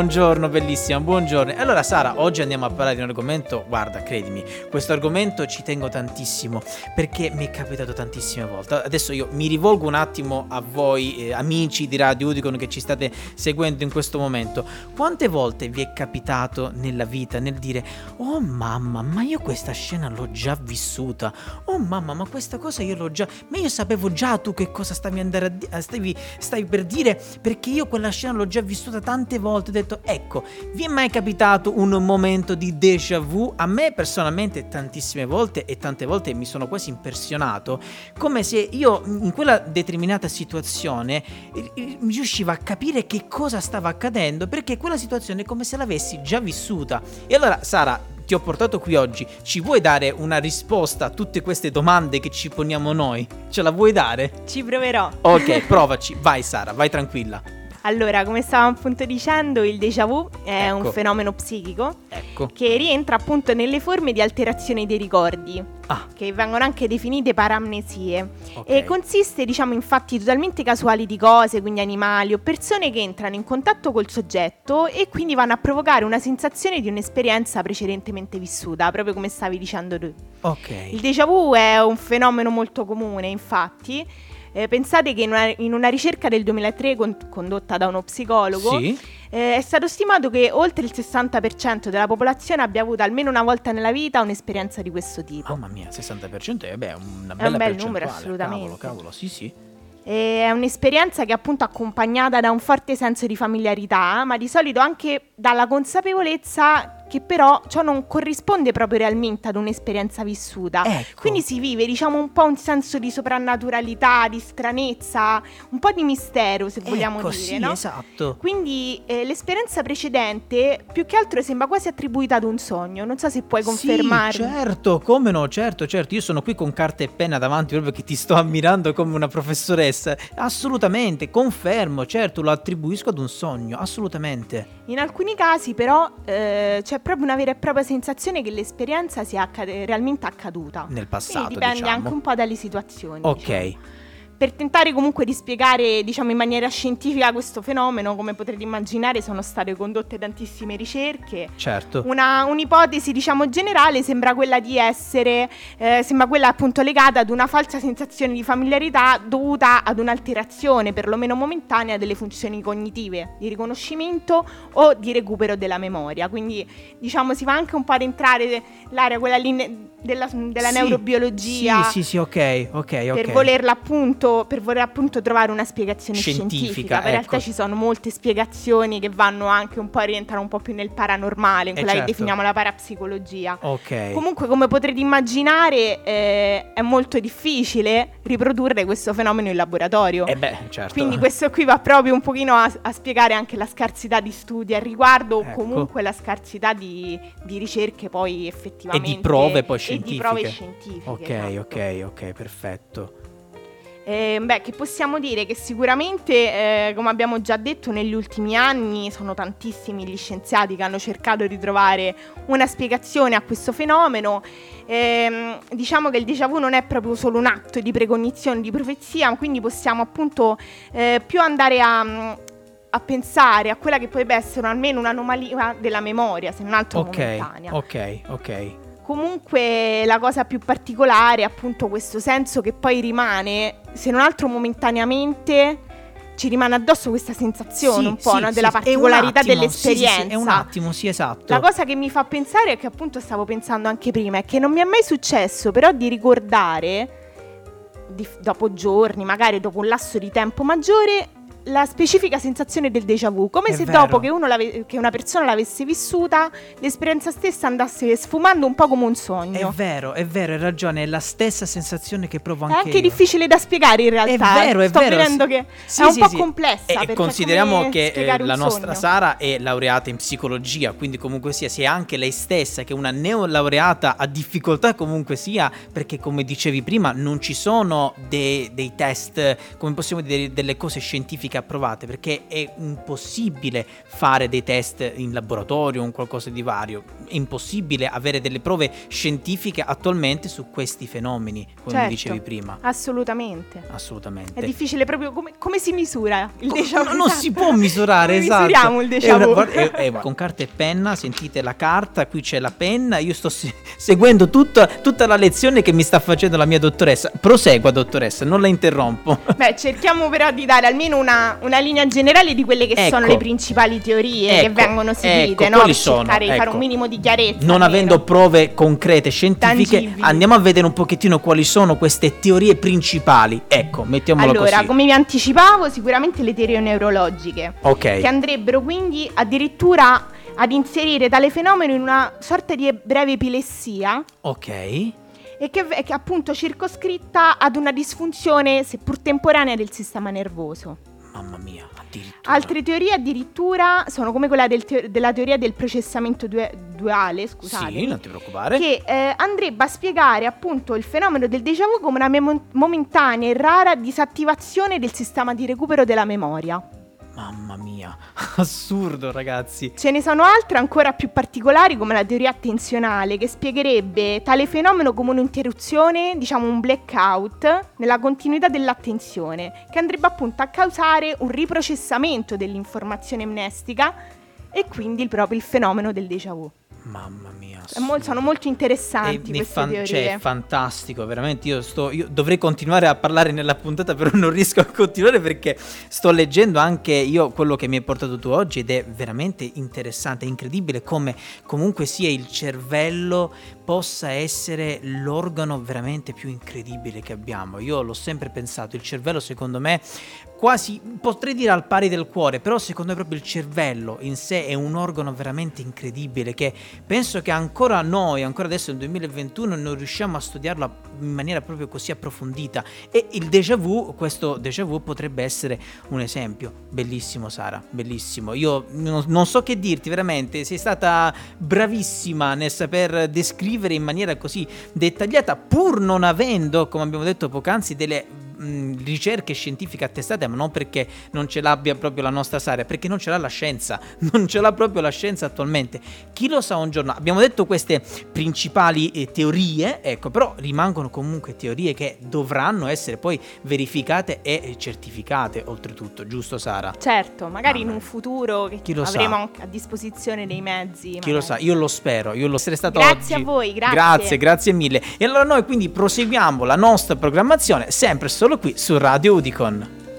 Buongiorno, bellissima, buongiorno. Allora Sara, oggi andiamo a parlare di un argomento, guarda, credimi, questo argomento ci tengo tantissimo perché mi è capitato tantissime volte. Adesso io mi rivolgo un attimo a voi, eh, amici di Radio Udicon che ci state seguendo in questo momento. Quante volte vi è capitato nella vita nel dire "Oh mamma, ma io questa scena l'ho già vissuta. Oh mamma, ma questa cosa io l'ho già Ma io sapevo già tu che cosa stavi andare a di- stavi, stavi per dire perché io quella scena l'ho già vissuta tante volte." Detto ecco, vi è mai capitato un momento di déjà vu? A me personalmente tantissime volte e tante volte mi sono quasi impressionato, come se io in quella determinata situazione riuscivo a capire che cosa stava accadendo, perché quella situazione è come se l'avessi già vissuta. E allora Sara, ti ho portato qui oggi, ci vuoi dare una risposta a tutte queste domande che ci poniamo noi? Ce la vuoi dare? Ci proverò. Ok, provaci, vai Sara, vai tranquilla. Allora, come stavamo appunto dicendo, il déjà vu è Ecco. un fenomeno psichico Ecco. che rientra appunto nelle forme di alterazione dei ricordi, Ah, che vengono anche definite paramnesie. ok. E consiste, diciamo, in fatti totalmente casuali di cose, quindi animali o persone che entrano in contatto col soggetto e quindi vanno a provocare una sensazione di un'esperienza precedentemente vissuta, proprio come stavi dicendo tu. Ok. Il déjà vu è un fenomeno molto comune, infatti. Eh, pensate che in una, in una ricerca del 2003 con- condotta da uno psicologo Sì? eh, è stato stimato che oltre il 60% della popolazione abbia avuto almeno una volta nella vita un'esperienza di questo tipo. Mamma mia, 60% è beh, una È bella un bel numero, assolutamente. Cavolo, cavolo, sì, sì. È un'esperienza che è appunto accompagnata da un forte senso di familiarità, ma di solito anche dalla consapevolezza che però ciò non corrisponde proprio realmente ad un'esperienza vissuta. Ecco. Quindi si vive, diciamo, un po' un senso di soprannaturalità, di stranezza, un po' di mistero, se vogliamo ecco, dire, sì, no? esatto. Quindi eh, l'esperienza precedente più che altro sembra quasi attribuita ad un sogno. Non so se puoi confermare. Sì, certo, come no, certo, certo. Io sono qui con carta e penna davanti proprio che ti sto ammirando come una professoressa. Assolutamente, confermo, certo, lo attribuisco ad un sogno, assolutamente. In alcuni casi però eh, c'è proprio una vera e propria sensazione che l'esperienza sia accade- realmente accaduta. Nel passato, Quindi dipende diciamo. anche un po' dalle situazioni. Ok. diciamo. Per tentare comunque di spiegare, diciamo, in maniera scientifica questo fenomeno, come potrete immaginare, sono state condotte tantissime ricerche. Certo. Una, un'ipotesi, diciamo, generale sembra quella di essere, eh, sembra quella appunto legata ad una falsa sensazione di familiarità dovuta ad un'alterazione, perlomeno momentanea, delle funzioni cognitive, di riconoscimento o di recupero della memoria. Quindi, diciamo, si va anche un po' ad entrare l'area quella lì ne- della, della Sì, neurobiologia. Sì, sì, sì, ok, ok, ok. Per volerla appunto, per voler appunto trovare una spiegazione Scientifica, scientifica. Ma in ecco. realtà ci sono molte spiegazioni che vanno anche un po' a rientrare un po' più nel paranormale, in Eh, quella certo. che definiamo la parapsicologia. Ok. Comunque, come potrete immaginare, eh, è molto difficile riprodurre questo fenomeno in laboratorio. Eh beh, certo. Quindi questo qui va proprio un pochino a, a spiegare anche la scarsità di studi al riguardo Ecco. o comunque la scarsità di, di ricerche poi effettivamente prove poi e di prove scientifiche. scientifiche. Ok, esatto. ok, ok, perfetto. Eh, beh, che possiamo dire che sicuramente, eh, come abbiamo già detto, negli ultimi anni sono tantissimi gli scienziati che hanno cercato di trovare una spiegazione a questo fenomeno. Ehm, diciamo che il déjà vu non è proprio solo un atto di precognizione, di profezia, quindi possiamo appunto eh, più andare a, a pensare a quella che potrebbe essere almeno un'anomalia della memoria, se non altro Ok, momentanea. ok, ok. Comunque la cosa più particolare è appunto questo senso che poi rimane, se non altro momentaneamente, ci rimane addosso questa sensazione Sì, un po' sì, no, della sì, particolarità attimo, dell'esperienza. È un attimo, sì, esatto. La cosa che mi fa pensare è che appunto stavo pensando anche prima, è che non mi è mai successo però di ricordare, di- dopo giorni, magari dopo un lasso di tempo maggiore, la specifica sensazione del déjà vu, come È se vero. dopo che, che una persona l'avesse vissuta, l'esperienza stessa andasse sfumando un po' come un sogno. È vero, è vero, hai ragione, è la stessa sensazione che provo È anche anche io. difficile da spiegare in realtà. È vero, è Sto vero. vedendo che Sì, è un sì, po' sì. complessa. E consideriamo che eh, la nostra sogno. Sara è laureata in psicologia, quindi comunque sia, sia anche lei stessa che una neolaureata ha difficoltà comunque sia, perché come dicevi prima non ci sono de- dei test, come possiamo dire, delle cose scientifiche approvate perché è impossibile fare dei test in laboratorio o qualcosa di vario, è impossibile avere delle prove scientifiche attualmente su questi fenomeni, come Certo. dicevi prima. Assolutamente. Assolutamente. È difficile proprio come, come si misura il Co- déjà vu? no, non si può misurare, esatto. misuriamo il déjà È vu? guarda- è- è- con carta e penna, sentite la carta, qui c'è la penna, io sto se- seguendo tutta, tutta la lezione che mi sta facendo la mia dottoressa. Prosegua, dottoressa, non la interrompo. Beh, cerchiamo però di dare almeno una, una linea generale di quelle che Ecco. sono le principali teorie che Ecco, vengono seguite, ecco, no? quali per sono? cercare di fare Ecco. un minimo di chiarezza. Non avendo prove concrete, scientifiche, Tangibili. andiamo a vedere un pochettino quali sono queste teorie principali. Ecco, mettiamolo Allora, così. come vi anticipavo, sicuramente le teorie neurologiche, che Ok. andrebbero quindi addirittura ad inserire tale fenomeno in una sorta di breve epilessia Ok. e che che è appunto circoscritta ad una disfunzione, seppur temporanea, del sistema nervoso. Mamma mia, addirittura. Altre teorie addirittura sono come quella del teo- della teoria del processamento due- duale, scusate, Sì, non ti preoccupare. che eh, andrebbe a spiegare appunto il fenomeno del déjà vu come una memo- momentanea e rara disattivazione del sistema di recupero della memoria. Mamma mia, assurdo, ragazzi. Ce ne sono altre ancora più particolari come la teoria attenzionale che spiegherebbe tale fenomeno come un'interruzione, diciamo un blackout nella continuità dell'attenzione che andrebbe appunto a causare un riprocessamento dell'informazione amnestica e quindi proprio il fenomeno del déjà vu. Mamma mia. È mol- sono molto interessanti È- fan- cioè, è fantastico, veramente. Io, sto, io dovrei continuare a parlare nella puntata, però non riesco a continuare perché sto leggendo anche io quello che mi hai portato tu oggi ed è veramente interessante, è incredibile come comunque sia il cervello possa essere l'organo veramente più incredibile che abbiamo. Io l'ho sempre pensato, il cervello secondo me quasi potrei dire al pari del cuore, però secondo me proprio il cervello in sé è un organo veramente incredibile che penso che ancora noi, ancora adesso nel 2021 non riusciamo a studiarlo in maniera proprio così approfondita e il déjà vu, questo déjà vu potrebbe essere un esempio. Bellissimo Sara, bellissimo. Io non, non so che dirti veramente, sei stata bravissima nel saper descrivere in maniera così dettagliata pur non avendo, come abbiamo detto poc'anzi, delle mh, ricerche scientifiche attestate, ma non perché non ce l'abbia proprio la nostra Sara, perché non ce l'ha la scienza, non ce l'ha proprio la scienza attualmente. Chi lo sa un giorno? Abbiamo detto queste principali eh, teorie, ecco, però rimangono comunque teorie che dovranno essere poi verificate e eh, certificate, oltretutto, giusto Sara? Certo, magari Ah, in un futuro che chi lo sa? avremo anche a disposizione dei mezzi. Chi lo sa? Io lo spero, io lo sarei stato Grazie oggi. a voi, grazie. Grazie, grazie mille. E allora noi quindi proseguiamo la nostra programmazione sempre solo qui su Radio Udicon.